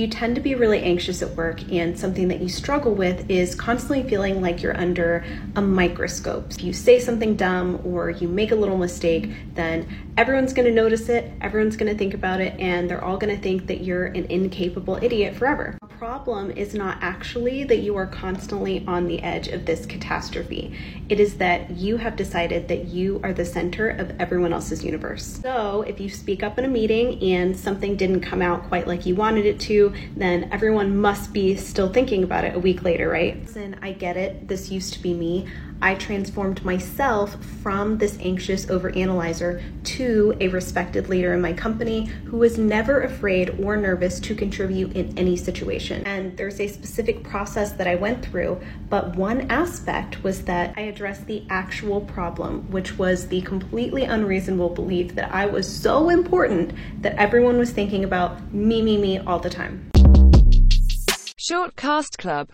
You tend to be really anxious at work, and something that you struggle with is constantly feeling like you're under a microscope. If you say something dumb or you make a little mistake, then everyone's to notice it, everyone's to think about it, and they're all to think that you're an incapable idiot forever. Problem is not actually that you are constantly on the edge of this catastrophe. It is that you have decided that you are the center of everyone else's universe. So if you speak up in a meeting and something didn't come out quite like you wanted it to, then everyone must be still thinking about it a week later, right? And I get it. This used to be me. I transformed myself from this anxious overanalyzer to a respected leader in my company who was never afraid or nervous to contribute in any And there's a specific process that I went through, but one aspect was that I addressed the actual problem, which was the completely unreasonable belief that I was so important that everyone was thinking about me, me, me all the time. Short Cast Club